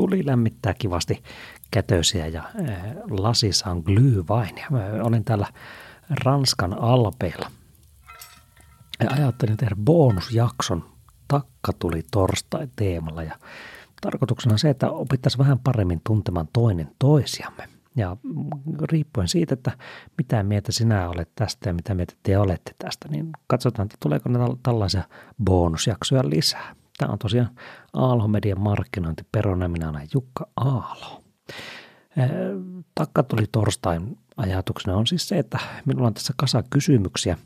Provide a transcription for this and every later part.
Tuli lämmittää kivasti kätösiä ja lasissa on glühwein. Olin täällä Ranskan alpeilla. Ja ajattelin tehdä bonusjakson takka tuli torstai teemalla ja tarkoituksena on se, että opittaisiin vähän paremmin tuntemaan toinen toisiamme. Ja riippuen siitä, että mitä mieltä sinä olet tästä ja mitä mieltä te olette tästä, niin katsotaan, että tuleeko näitä tällaisia bonusjaksoja lisää. Tämä on tosiaan Aalho Median markkinointi Perona, minä olen Jukka Aalo. Takka tuli torstain ajatuksena on siis se, että minulla on tässä kasa kysymyksiä,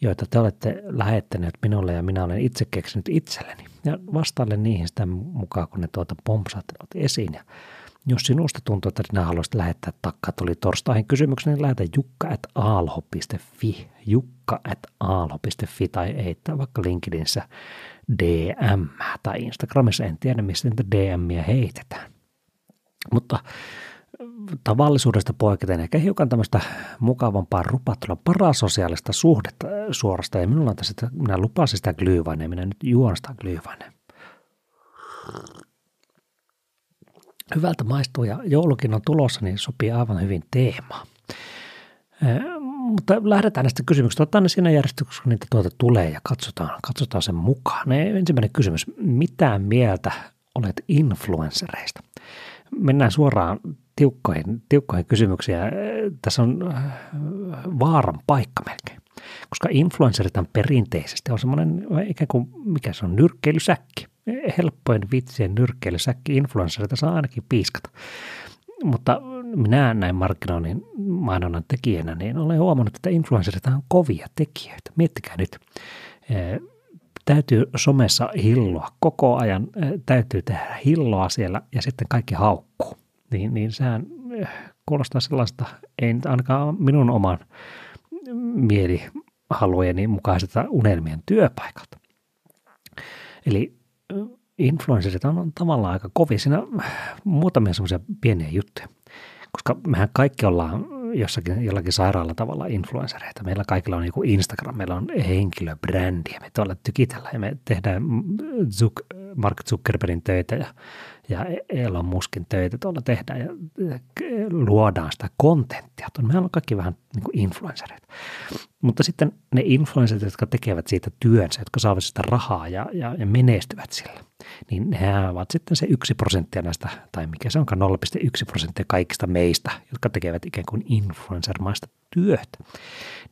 joita te olette lähettäneet minulle ja minä olen itse keksinyt itselleni. Ja vastailen niihin sitä mukaan, kun ne tuota pompsaavat esiin. Ja jos sinusta tuntuu, että sinä haluaisit lähettää takka tuli torstaihin kysymyksen, niin lähetä jukka.aalho.fi, jukka.aalho.fi tai heittää vaikka LinkedInissä DM tai Instagramissa, en tiedä mistä niitä DMiä heitetään. Mutta tavallisuudesta poiketen ehkä hiukan tämmöistä mukavampaa rupattua parasosiaalista suhdetta suorasta. Ja minulla on tässä, että minä lupasin sitä glyyvainea, minä nyt juon sitä glyyvainea. Hyvältä maistuu ja joulukin on tulossa, niin sopii aivan hyvin teemaan. Mutta lähdetään näistä kysymyksistä. Otetaan ne siinä järjestyksessä, kun niitä tuota tulee ja katsotaan, katsotaan sen mukaan. Ne, ensimmäinen kysymys. Mitä mieltä olet influenssereista? Mennään suoraan tiukkoihin, tiukkoihin kysymyksiin. Tässä on äh, vaaran paikka melkein. Koska influencerit on perinteisesti on semmoinen ikään kuin, mikä se on, nyrkkeilysäkki. Helppojen vitsien nyrkkeilysäkki influencereita saa ainakin piiskata. Mutta minä näin markkinoinnin mainonnan tekijänä, niin olen huomannut, että influencerit on kovia tekijöitä. Miettikää nyt, täytyy somessa hilloa koko ajan, täytyy tehdä hilloa siellä ja sitten kaikki haukkuu. Niin, niin sehän kuulostaa sellaista, ei nyt ainakaan minun oman mielihalujeni mukaiselta unelmien työpaikalta. Eli influencerit on tavallaan aika kovia. Siinä muutamia semmoisia pieniä juttuja, koska mehän kaikki ollaan jossakin, jollakin sairaalla tavalla influencereita. Meillä kaikilla on joku Instagram, meillä on henkilöbrändi ja me tuolla tykitellä ja me tehdään Zuck, Mark Zuckerbergin töitä ja, ja Elon Muskin töitä tuolla tehdään ja luodaan sitä kontenttia. Meillä on kaikki vähän niin kuin influencereita. Mutta sitten ne influencerit, jotka tekevät siitä työnsä, jotka saavat sitä rahaa ja, ja, ja menestyvät sillä, niin ne ovat sitten se yksi prosenttia näistä, tai mikä se onkaan 0,1 prosenttia kaikista meistä, jotka tekevät ikään kuin influencermaista työtä.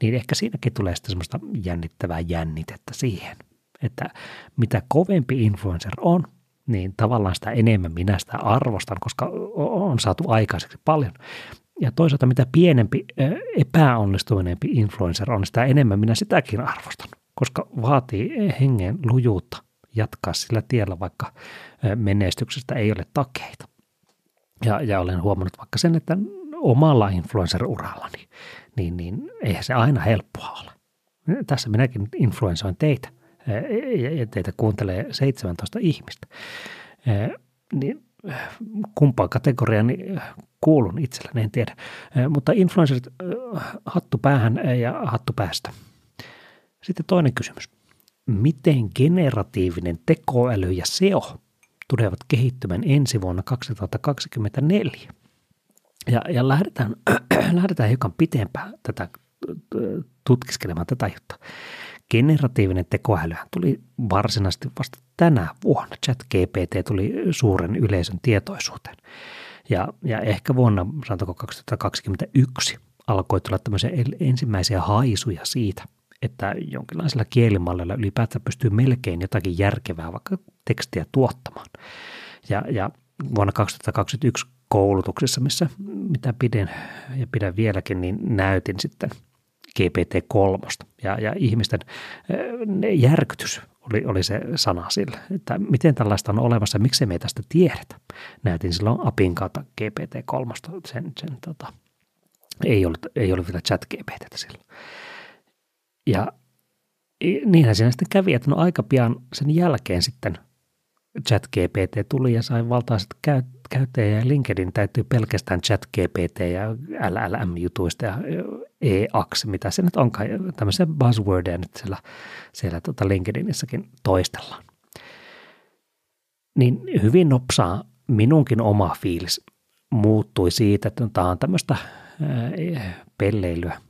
Niin ehkä siinäkin tulee sitten semmoista jännittävää jännitettä siihen, että mitä kovempi influencer on, niin tavallaan sitä enemmän minä sitä arvostan, koska on saatu aikaiseksi paljon. Ja toisaalta mitä pienempi, epäonnistuneempi influencer on, sitä enemmän minä sitäkin arvostan, koska vaatii hengen lujuutta jatkaa sillä tiellä, vaikka menestyksestä ei ole takeita. Ja, ja olen huomannut vaikka sen, että omalla influencer-urallani, niin, niin eihän se aina helppoa ole. Tässä minäkin influensoin teitä ja teitä kuuntelee 17 ihmistä. Niin kumpaan kategoriaan kuulun itselläni, en tiedä. Mutta influencerit hattu päähän ja hattu päästä. Sitten toinen kysymys. Miten generatiivinen tekoäly ja SEO tulevat kehittymään ensi vuonna 2024? Ja, ja lähdetään, lähdetään hiukan pitempään tätä tutkiskelemaan tätä juttua. Generatiivinen tekoäly tuli varsinaisesti vasta tänä vuonna. ChatGPT tuli suuren yleisön tietoisuuteen. Ja, ja ehkä vuonna, sanotaanko 2021, alkoi tulla tämmöisiä ensimmäisiä haisuja siitä, että jonkinlaisella kielimallilla ylipäätään pystyy melkein jotakin järkevää vaikka tekstiä tuottamaan. Ja, ja vuonna 2021 koulutuksessa, missä mitä pidän ja pidän vieläkin, niin näytin sitten GPT-3. Ja, ja ihmisten järkytys oli, oli se sana sillä, että miten tällaista on olemassa miksi me ei tästä tiedetä. Näytin silloin apin kautta GPT-3, sen, sen tota, ei ollut, ei ollut vielä chat GPT silloin. Ja niinhän siinä sitten kävi, että no aika pian sen jälkeen sitten chat GPT tuli ja sai valtaiset käy, käyttäjä ja LinkedIn täytyy pelkästään chat GPT ja LLM-jutuista ja EAX, mitä se nyt onkaan, tämmöisiä buzzwordeja nyt siellä, siellä tota LinkedInissäkin toistellaan. Niin hyvin nopsaa minunkin oma fiilis muuttui siitä, että tämä on tämmöistä pelleilyä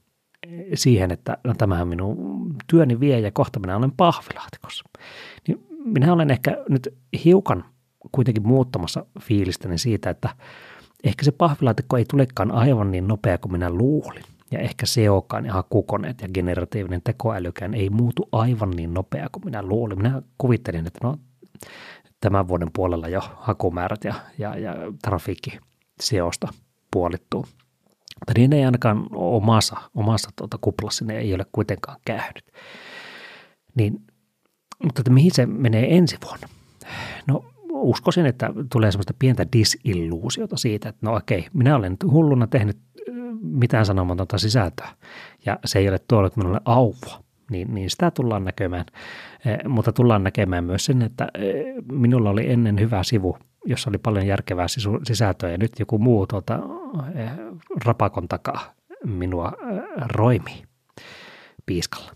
siihen, että no tämähän minun työni vie ja kohta minä olen pahvilaatikossa. Niin minä olen ehkä nyt hiukan kuitenkin muuttamassa fiilistäni siitä, että ehkä se pahvilaatikko ei tulekaan aivan niin nopea kuin minä luulin. Ja ehkä seokaan ja hakukoneet ja generatiivinen tekoälykään ei muutu aivan niin nopea kuin minä luulin. Minä kuvittelin, että no tämän vuoden puolella jo hakumäärät ja, ja, ja trafiikki seosta puolittuu. Mutta niin ei ainakaan omassa, omassa tuota kuplassa ne ei ole kuitenkaan käynyt. Niin, mutta että mihin se menee ensi vuonna? No uskoisin, että tulee semmoista pientä disilluusiota siitä, että no okei, minä olen hulluna tehnyt mitään sanomatonta sisältöä ja se ei ole tuonut minulle auvua, niin, niin sitä tullaan näkemään. Eh, mutta tullaan näkemään myös sen, että eh, minulla oli ennen hyvä sivu, jossa oli paljon järkevää sisältöä ja nyt joku muu tuota, eh, rapakon takaa minua roimi piiskalla.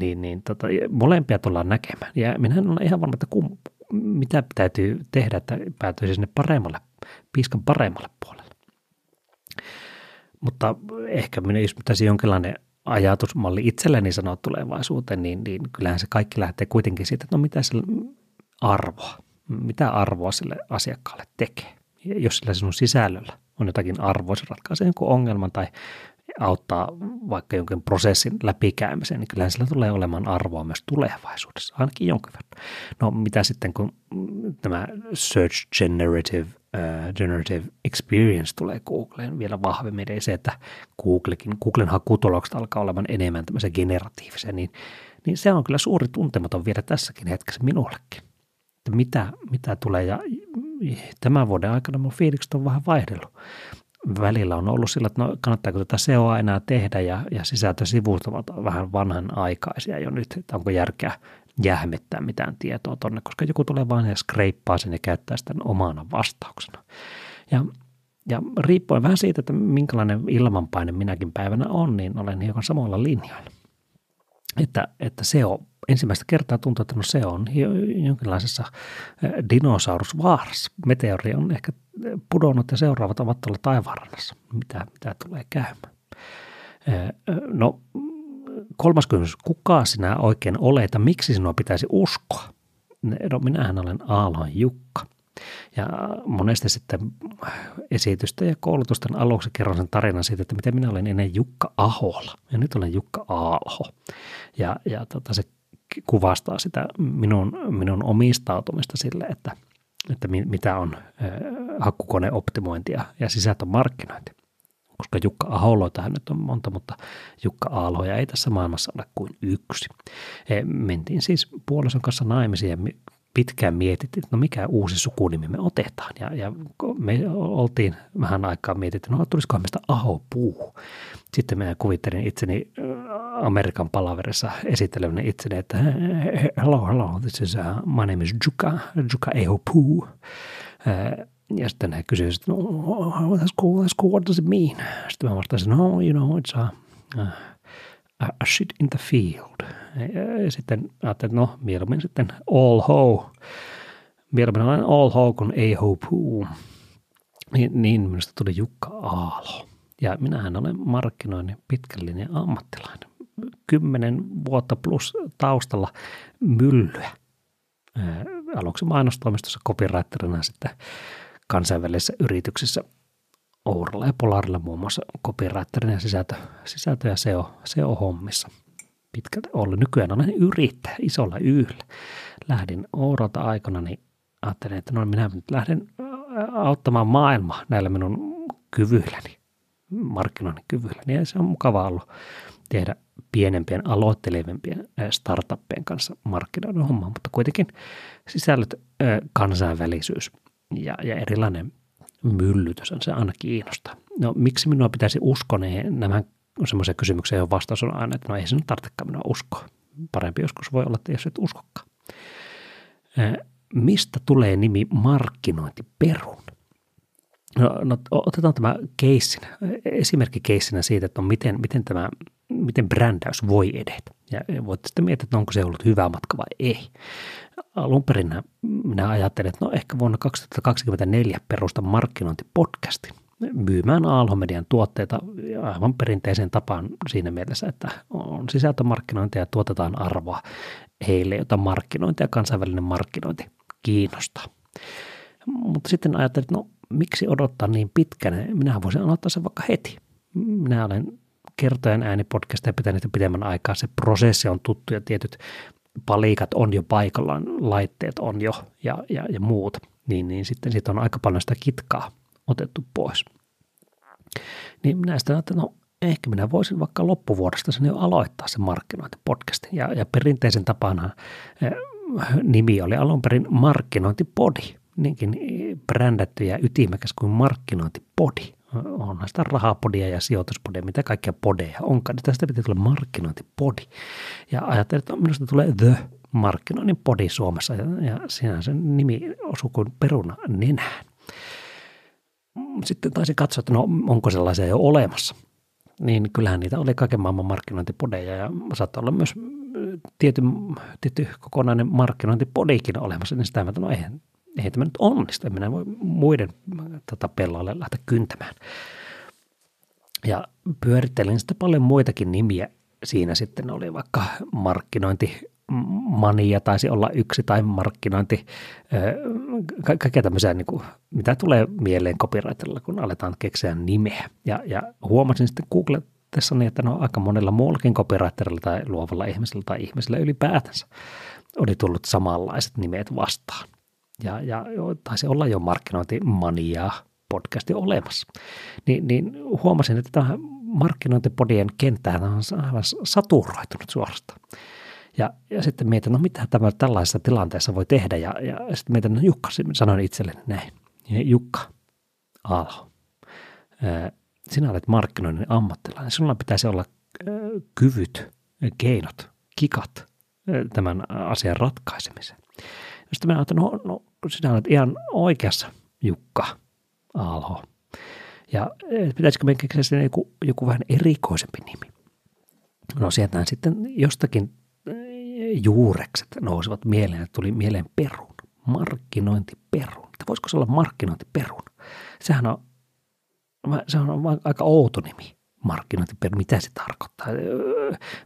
Niin, niin tota, molempia tullaan näkemään. Ja minä en ole ihan varma, että kum, mitä täytyy tehdä, että päätyisi sinne paremmalle, piiskan paremmalle puolelle. Mutta ehkä minä, jos pitäisi jonkinlainen ajatusmalli itselleni sanoa tulevaisuuteen, niin, niin kyllähän se kaikki lähtee kuitenkin siitä, että no mitä sillä arvoa, mitä arvoa sille asiakkaalle tekee. Jos sillä sinun sisällöllä on jotakin arvoa, se ratkaisee jonkun ongelman tai auttaa vaikka jonkin prosessin läpikäymiseen, niin kyllähän sillä tulee olemaan arvoa myös tulevaisuudessa, ainakin jonkin verran. No mitä sitten, kun tämä Search Generative, uh, generative Experience tulee Googleen vielä vahvemmin, eli se, että Googlekin, Googlen hakutulokset alkaa olemaan enemmän tämmöisiä generatiivisia, niin, niin se on kyllä suuri tuntematon vielä tässäkin hetkessä minullekin. Että mitä, mitä tulee, ja tämän vuoden aikana mun fiilikset on vähän vaihdellut välillä on ollut sillä, että no, kannattaako tätä SEOa enää tehdä ja, ja sisältösivut ovat vähän vanhanaikaisia jo nyt, että onko järkeä jähmettää mitään tietoa tonne, koska joku tulee vain ja skreippaa sen ja käyttää sitä omana vastauksena. Ja, ja riippuen vähän siitä, että minkälainen ilmanpaine minäkin päivänä on, niin olen hiukan samalla linjoilla. Että, että SEO ensimmäistä kertaa tuntuu, että no se on jonkinlaisessa dinosaurusvaarassa. Meteori on ehkä pudonnut ja seuraavat ovat tuolla taivaanrannassa. Mitä, mitä tulee käymään? No kolmas kysymys, kuka sinä oikein olet ja miksi sinua pitäisi uskoa? No minähän olen Aalohan Jukka. Ja monesti sitten esitystä ja koulutusten aluksi kerron sen tarinan siitä, että miten minä olen ennen Jukka Aholla. Ja nyt olen Jukka Aalho. Ja, ja tota, se kuvastaa sitä minun, minun omistautumista sille, että, että mitä on hakkukoneoptimointi ja, ja sisältömarkkinointi. Koska Jukka Aholoitahan nyt on monta, mutta Jukka Aalhoja ei tässä maailmassa ole kuin yksi. He mentiin siis puolison kanssa naimisiin ja pitkään mietittiin, että no mikä uusi sukunimi me otetaan. Ja, ja me oltiin vähän aikaa mietitty, no tulisikohan meistä Aho Puu. Sitten minä kuvittelin itseni Amerikan palaverissa esittelevänä itseni, että hello, hello, this is, uh, my name is Juka, Juka Aho Puu. Uh, ja sitten he kysyivät, että no, that's cool, that's cool, what does it mean? Sitten mä vastasin, no, you know, it's a, a, a shit in the field. Ja sitten ajattelin, että no, mieluummin sitten all ho. Mieluummin olen all ho kuin a ho poo. Niin, niin minusta tuli Jukka Aalo. Ja minähän olen markkinoinnin pitkällinen ammattilainen. Kymmenen vuotta plus taustalla myllyä. Aluksi mainostoimistossa copywriterina sitten kansainvälisissä yrityksissä Ouralla ja Polarilla muun muassa copywriterina ja sisältö, sisältö ja SEO, SEO-hommissa pitkälti ollut. Nykyään olen yrittäjä isolla yhdellä. Lähdin Ouralta aikana, niin ajattelin, että no minä nyt lähden auttamaan maailmaa näillä minun kyvyilläni, markkinoinnin kyvyilläni. Ja se on mukava ollut tehdä pienempien aloittelevimpien startuppien kanssa markkinoiden hommaa, mutta kuitenkin sisällöt, kansainvälisyys ja, ja erilainen myllytys se aina kiinnostaa. No miksi minua pitäisi uskoa, niin nämä semmoisia kysymyksiä, johon vastaus on aina, että no ei sinun tarvitsekaan minua uskoa. Parempi joskus voi olla, että jos et uskokaan. Mistä tulee nimi markkinointiperun? No, no, otetaan tämä keissinä, esimerkki keissinä siitä, että no miten, miten tämä miten brändäys voi edetä. Ja voit sitten miettiä, että onko se ollut hyvä matka vai ei. Alun perin minä ajattelin, että no ehkä vuonna 2024 perusta markkinointipodcasti myymään Aalho-median tuotteita aivan perinteisen tapaan siinä mielessä, että on sisältömarkkinointia ja tuotetaan arvoa heille, jota markkinointi ja kansainvälinen markkinointi kiinnostaa. Mutta sitten ajattelin, että no miksi odottaa niin pitkään, minähän voisin aloittaa sen vaikka heti. Minä olen kertojen äänipodcasteja pitänyt jo pidemmän aikaa, se prosessi on tuttu ja tietyt palikat on jo paikallaan, laitteet on jo ja, ja, ja muut, niin, niin sitten siitä on aika paljon sitä kitkaa otettu pois. Niin minä sitten että no ehkä minä voisin vaikka loppuvuodesta sen jo aloittaa sen markkinointipodcastin. Ja, ja perinteisen tapana eh, nimi oli alun perin markkinointipodi, niinkin brändätty ja ytimekäs kuin markkinointipodi. Onhan sitä rahapodia ja sijoituspodia, mitä kaikkia podeja onkaan. Niin tästä pitää tulla markkinointipodi. Ja ajattelin, että minusta tulee The markkinoinnin podi Suomessa ja, ja siinä sen nimi osuu kuin peruna nenään sitten taisin katsoa, että no onko sellaisia jo olemassa. Niin kyllähän niitä oli kaiken maailman markkinointipodeja ja saattoi olla myös tietty, tietty kokonainen markkinointipodikin olemassa, niin sitä mä no eihän, eihän tämä nyt onnistu, minä voi muiden tota, pelloille lähteä kyntämään. Ja pyörittelin sitten paljon muitakin nimiä. Siinä sitten oli vaikka markkinointi mania taisi olla yksi tai markkinointi, ka- kaikkea tämmöisiä, niin kuin, mitä tulee mieleen copywriterilla, kun aletaan keksiä nimeä. Ja, ja huomasin sitten googletessani, että no aika monella muullakin copywriterilla tai luovalla ihmisellä tai ihmisellä ylipäätänsä oli tullut samanlaiset nimet vastaan. Ja, ja taisi olla jo markkinointimaniaa podcasti olemassa. Niin, niin huomasin, että tämä markkinointipodien kenttään on aivan saturoitunut suorastaan. Ja, ja sitten mietin, no mitä tämä tällaisessa tilanteessa voi tehdä. Ja, ja sitten mietin, no Jukka, sanoin itselleni näin. Ja Jukka, Aalho, sinä olet markkinoinnin ammattilainen. Sinulla pitäisi olla kyvyt, keinot, kikat tämän asian ratkaisemiseen. Sitten mä ajattelin, no, no sinä olet ihan oikeassa, Jukka Aalho. Ja pitäisikö meidän keksiä joku, joku vähän erikoisempi nimi? No sieltä sitten jostakin juurekset nousivat mieleen, että tuli mieleen perun, markkinointiperun. Voisiko se olla markkinointiperun? Sehän on, se on aika outo nimi, markkinointiperun. Mitä se tarkoittaa?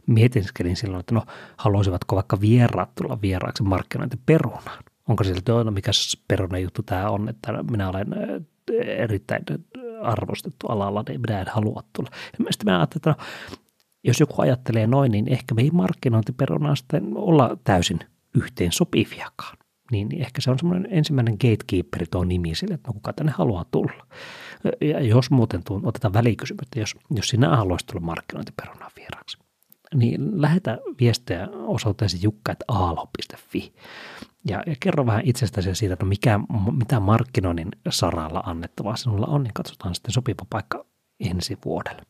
Mietinskelin silloin, että no haluaisivatko vaikka vieraat tulla vieraaksi markkinointiperunaan. Onko sieltä, no mikä peruna juttu tämä on, että minä olen erittäin arvostettu alalla, niin minä en halua tulla. Sitten mä ajattelin, että no, jos joku ajattelee noin, niin ehkä me ei markkinointiperunaan sitten olla täysin yhteen sopiviakaan. Niin, ehkä se on semmoinen ensimmäinen gatekeeper tuo nimi sille, että no kuka tänne haluaa tulla. Ja jos muuten tuun, otetaan välikysymys, että jos, jos sinä haluaisit tulla markkinointiperunaan vieraaksi, niin lähetä viestejä osoitteeseen jukka.aalo.fi ja, ja kerro vähän itsestäsi siitä, että mikä, mitä markkinoinnin saralla annettavaa sinulla on, niin katsotaan sitten sopiva paikka ensi vuodelle.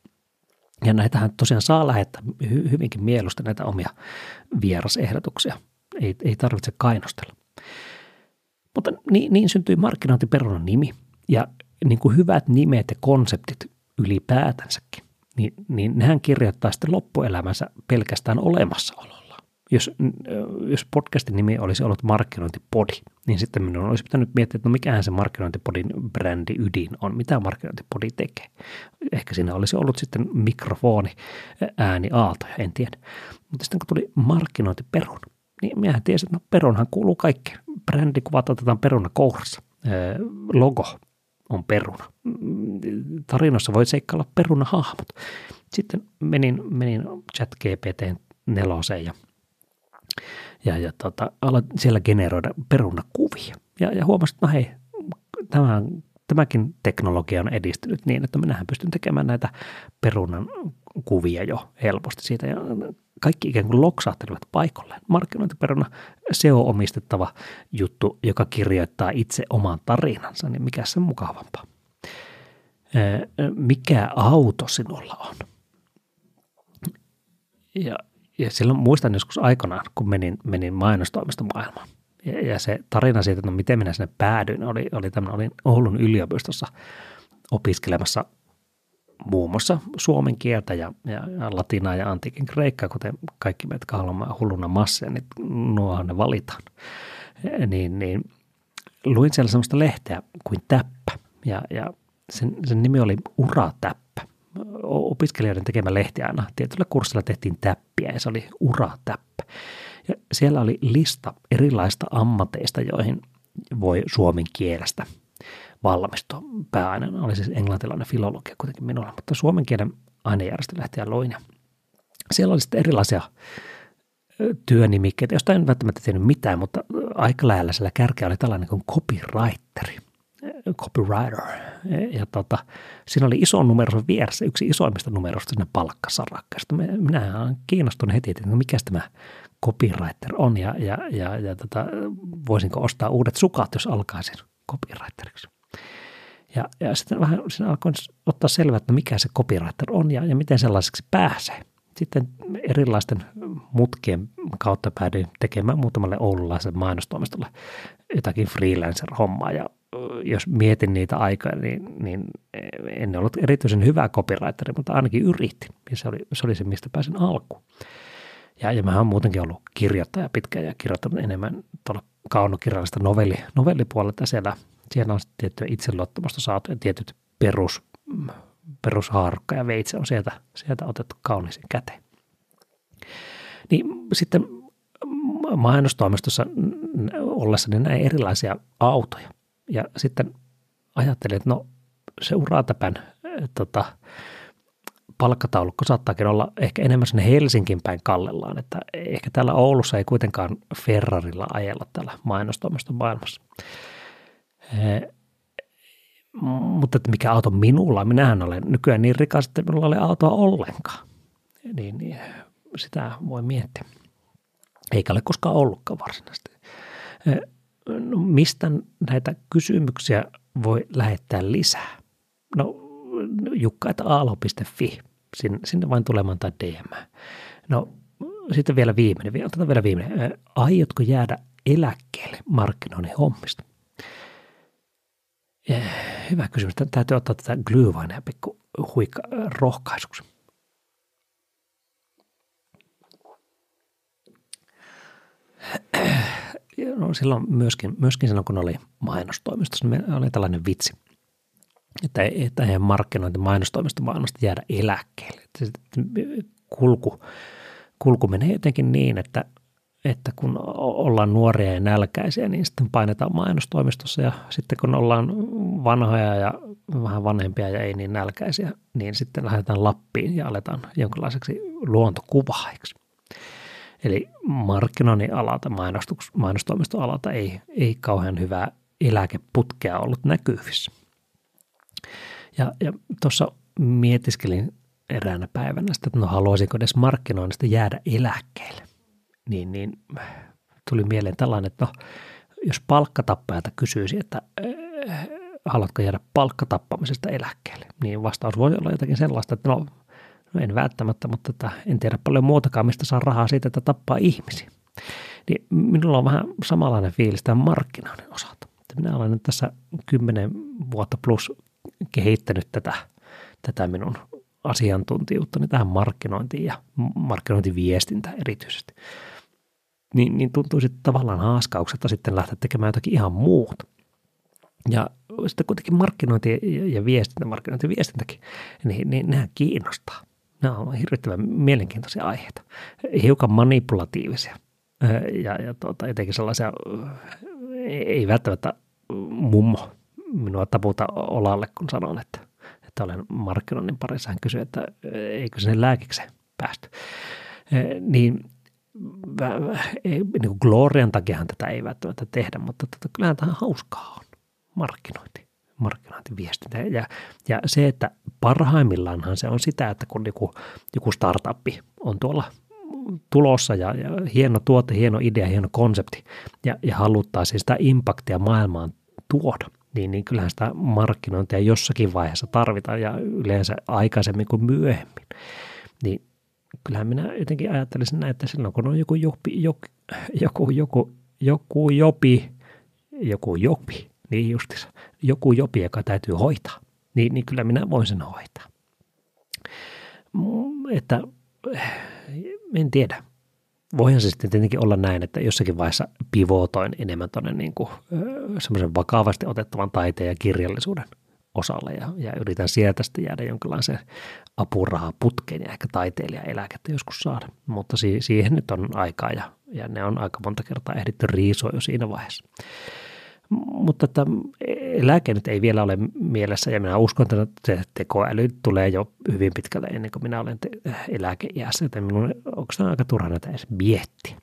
Ja näitähän tosiaan saa lähettää hyvinkin mieluusti näitä omia vierasehdotuksia. Ei, ei tarvitse kainostella. Mutta niin, niin syntyi markkinointiperunan nimi ja niin kuin hyvät nimet ja konseptit ylipäätänsäkin, niin, niin nehän kirjoittaa sitten loppuelämänsä pelkästään olemassaololla jos, jos podcastin nimi olisi ollut markkinointipodi, niin sitten minun olisi pitänyt miettiä, että no mikähän se markkinointipodin brändi ydin on, mitä markkinointipodi tekee. Ehkä siinä olisi ollut sitten mikrofoni, ääni, aaltoja, en tiedä. Mutta sitten kun tuli markkinointiperun, niin minähän tiesin, että no perunhan kuuluu kaikkeen. Brändikuvat otetaan peruna kourassa. Logo on peruna. Tarinoissa voi seikkailla perunahahmot. Sitten menin, menin chat GPT neloseen ja ja, ja tota, aloin siellä generoida perunakuvia. Ja, ja huomasin, että no hei, tämä, tämäkin teknologia on edistynyt niin, että minähän pystyn tekemään näitä perunan kuvia jo helposti siitä. Ja kaikki ikään kuin loksahtelivat paikalleen. Markkinointiperuna SEO-omistettava juttu, joka kirjoittaa itse oman tarinansa, niin mikä se mukavampaa? Mikä auto sinulla on? Ja ja silloin muistan joskus aikanaan, kun menin, menin mainostoimistomaailmaan. Ja, ja se tarina siitä, että no miten minä sinne päädyin, oli, oli tämmöinen, olin Oulun yliopistossa opiskelemassa muun muassa suomen kieltä ja, ja, latinaa ja antiikin kreikkaa, kuten kaikki me, jotka haluamme hulluna masseja, niin nuohan ne valitaan. Niin, niin luin siellä sellaista lehteä kuin Täppä ja, ja sen, sen nimi oli Uratäppä. Opiskelijoiden tekemä lehti aina. Tietyllä kurssilla tehtiin täppiä ja se oli Uratäppä. Ja siellä oli lista erilaista ammateista, joihin voi suomen kielestä valmistua. Pääaineena oli siis englantilainen filologia kuitenkin minulla, mutta suomen kielen ainejärjestö lähti loin. Siellä oli sitten erilaisia työnimikkeitä, josta en välttämättä tiennyt mitään, mutta aika lähellä siellä kärkeä oli tällainen kuin copywriteri, copywriter. Ja tota, siinä oli iso numero vieressä, yksi isoimmista numeroista sinne palkkasarakkeesta. Minä olen kiinnostunut heti, että mikä tämä copywriter on ja, ja, ja, ja tota, voisinko ostaa uudet sukat, jos alkaisin copywriteriksi. Ja, ja sitten vähän siinä alkoin ottaa selvää, että mikä se copywriter on ja, ja miten sellaiseksi pääsee. Sitten erilaisten mutkien kautta päädyin tekemään muutamalle oululaisen mainostoimistolle jotakin freelancer-hommaa. Ja jos mietin niitä aikoja, niin, niin en ollut erityisen hyvä copywriteri, mutta ainakin yritin. Ja se oli se, oli se mistä pääsin alkuun. Ja, ja mä oon muutenkin ollut kirjoittaja pitkään ja kirjoittanut enemmän tuolla kaunokirjallista novelli, novellipuolelta. Siellä, siellä on tiettyä itseluottamusta saatu ja tietyt perus, perushaarukka ja veitse on sieltä, sieltä otettu kauniisin käteen. Niin sitten mainostoimistossa ollessani näin erilaisia autoja. Ja sitten ajattelin, että no se uraatapän tota, palkkataulukko saattaakin olla ehkä enemmän sinne Helsinkin päin kallellaan, että ehkä täällä Oulussa ei kuitenkaan Ferrarilla ajella täällä mainostoimiston maailmassa. E, mutta että mikä auto minulla, minähän olen nykyään niin rikas, että minulla ei ole autoa ollenkaan. Niin, niin sitä voi miettiä. Eikä ole koskaan ollutkaan varsinaisesti. E, no, mistä näitä kysymyksiä voi lähettää lisää? No jukka.aalo.fi sinne, sinne vain tulemaan tai DM. No sitten vielä viimeinen, otetaan vielä viimeinen. Aiotko jäädä eläkkeelle markkinoinnin hommista? Hyvä kysymys. Täytyy ottaa tätä glühweinia pikku huikka rohkaisuksi. No, silloin myöskin, myöskin silloin, kun oli mainostoimistossa, niin oli tällainen vitsi – että, että eihän markkinointi mainostoimista maailmasta jäädä eläkkeelle. Että kulku, kulku menee jotenkin niin, että, että kun ollaan nuoria ja nälkäisiä, niin sitten painetaan mainostoimistossa ja sitten kun ollaan vanhoja ja vähän vanhempia ja ei niin nälkäisiä, niin sitten lähdetään Lappiin ja aletaan jonkinlaiseksi luontokuvaiksi. Eli markkinoinnin alalta, mainostoimistoalalta ei, ei kauhean hyvää eläkeputkea ollut näkyvissä. Ja, ja tuossa mietiskelin eräänä päivänä sitä, että no haluaisinko edes markkinoinnista jäädä eläkkeelle. Niin, niin tuli mieleen tällainen, että no, jos palkkatappajalta kysyisi, että äh, haluatko jäädä palkkatappamisesta eläkkeelle, niin vastaus voi olla jotakin sellaista, että no, no en välttämättä, mutta että en tiedä paljon muutakaan, mistä saa rahaa siitä, että tappaa ihmisiä. Niin minulla on vähän samanlainen fiilis tämän markkinoinnin osalta. Minä olen nyt tässä kymmenen vuotta plus kehittänyt tätä, tätä minun asiantuntijuuttani tähän markkinointiin ja markkinointiviestintä erityisesti. Niin, niin tuntuu sitten tavallaan haaskaukselta sitten lähteä tekemään jotakin ihan muuta. Ja sitten kuitenkin markkinointi ja viestintä, markkinointi ja viestintäkin, niin, niin nehän kiinnostaa. Nämä on hirvittävän mielenkiintoisia aiheita, hiukan manipulatiivisia ja, ja tuota, jotenkin sellaisia, ei välttämättä mummo minua taputa olalle, kun sanon, että, että olen markkinoinnin parissa. Hän kysyi, että eikö sinne lääkikseen päästy. Niin, niin glorian takiahan tätä ei välttämättä tehdä, mutta tota, kyllähän tämä hauskaa on, markkinointi, markkinointiviestintä. Ja, ja se, että parhaimmillaanhan se on sitä, että kun joku, joku startuppi on tuolla tulossa ja, ja hieno tuote, hieno idea, hieno konsepti ja, ja haluttaa siis sitä impaktia maailmaan tuoda – niin, niin kyllähän sitä markkinointia jossakin vaiheessa tarvitaan ja yleensä aikaisemmin kuin myöhemmin. Niin kyllähän minä jotenkin ajattelisin näin, että silloin kun on joku jopi, joku, joku, joku, joku jopi, joku jopi, niin justiinsa, joku jopi, joka täytyy hoitaa, niin, niin kyllä minä voin sen hoitaa. Että en tiedä. Voihan se sitten tietenkin olla näin, että jossakin vaiheessa pivotoin enemmän tuonne niin kuin, semmoisen vakavasti otettavan taiteen ja kirjallisuuden osalle ja, ja yritän sieltä sitten jäädä jonkinlaiseen apurahaputkeen ja ehkä taiteilijaeläkettä joskus saada. Mutta si- siihen nyt on aikaa ja, ja ne on aika monta kertaa ehditty riisoa jo siinä vaiheessa. Mutta että eläke nyt ei vielä ole mielessä ja minä uskon, että se tekoäly tulee jo hyvin pitkälle ennen kuin minä olen te- eläkeiässä, joten minun onko se aika turha näitä edes miettiä.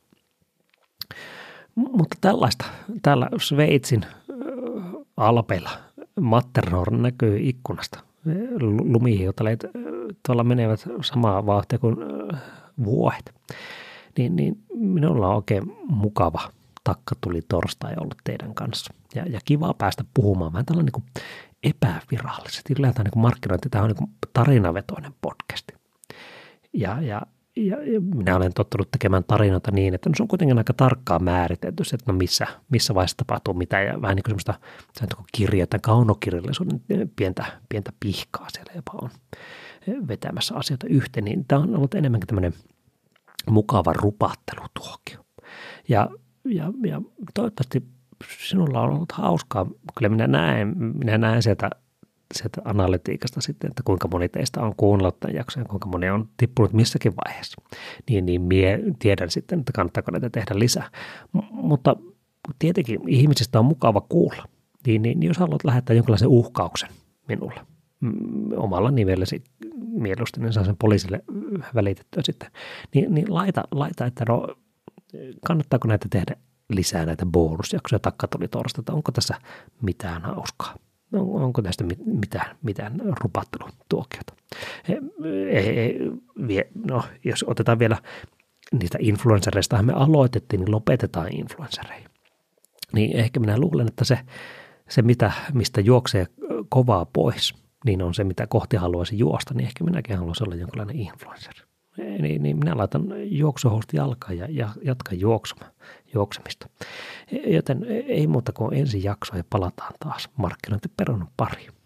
Mutta tällaista täällä Sveitsin alpeilla Matterhorn näkyy ikkunasta. Lumihiutaleet tuolla menevät samaa vauhtia kuin vuohet. Niin, niin minulla on oikein mukava takka tuli torstai ollut teidän kanssa. Ja, ja kiva päästä puhumaan vähän tällainen niin epävirallisesti. Yleensä niin markkinointi, tämä on niin tarinavetoinen podcast. Ja, ja ja, minä olen tottunut tekemään tarinoita niin, että no se on kuitenkin aika tarkkaan määritelty että no missä, missä vaiheessa tapahtuu mitä ja vähän niin kuin semmoista kirja tai kaunokirjallisuuden pientä, pientä pihkaa siellä jopa on vetämässä asioita yhteen, niin tämä on ollut enemmänkin tämmöinen mukava rupattelutuokio. Ja, ja, ja toivottavasti sinulla on ollut hauskaa. Kyllä minä näen, minä näen sieltä sieltä analytiikasta sitten, että kuinka moni teistä on kuunnellut tämän jakson ja kuinka moni on tippunut missäkin vaiheessa, niin, niin mie tiedän sitten, että kannattaako näitä tehdä lisää. M- mutta tietenkin ihmisistä on mukava kuulla. Niin, niin jos haluat lähettää jonkinlaisen uhkauksen minulle mm, omalla nimelläsi mieluusti, niin saa sen poliisille välitettyä sitten, niin, niin laita, laita, että no, kannattaako näitä tehdä lisää näitä bonusjaksoja takkatuli torstaita, onko tässä mitään hauskaa onko tästä mitään, mitään rupattelutuokiota. No, jos otetaan vielä niistä influencereista, me aloitettiin, niin lopetetaan influencereihin. Niin ehkä minä luulen, että se, se mitä, mistä juoksee kovaa pois, niin on se, mitä kohti haluaisi juosta, niin ehkä minäkin haluaisin olla jonkinlainen influencer. Niin, niin minä laitan juoksuhousti jalkaan ja, ja jatkan juoksumaan, juoksemista. Joten ei muuta kuin ensi jakso ja palataan taas markkinointiperunan pariin.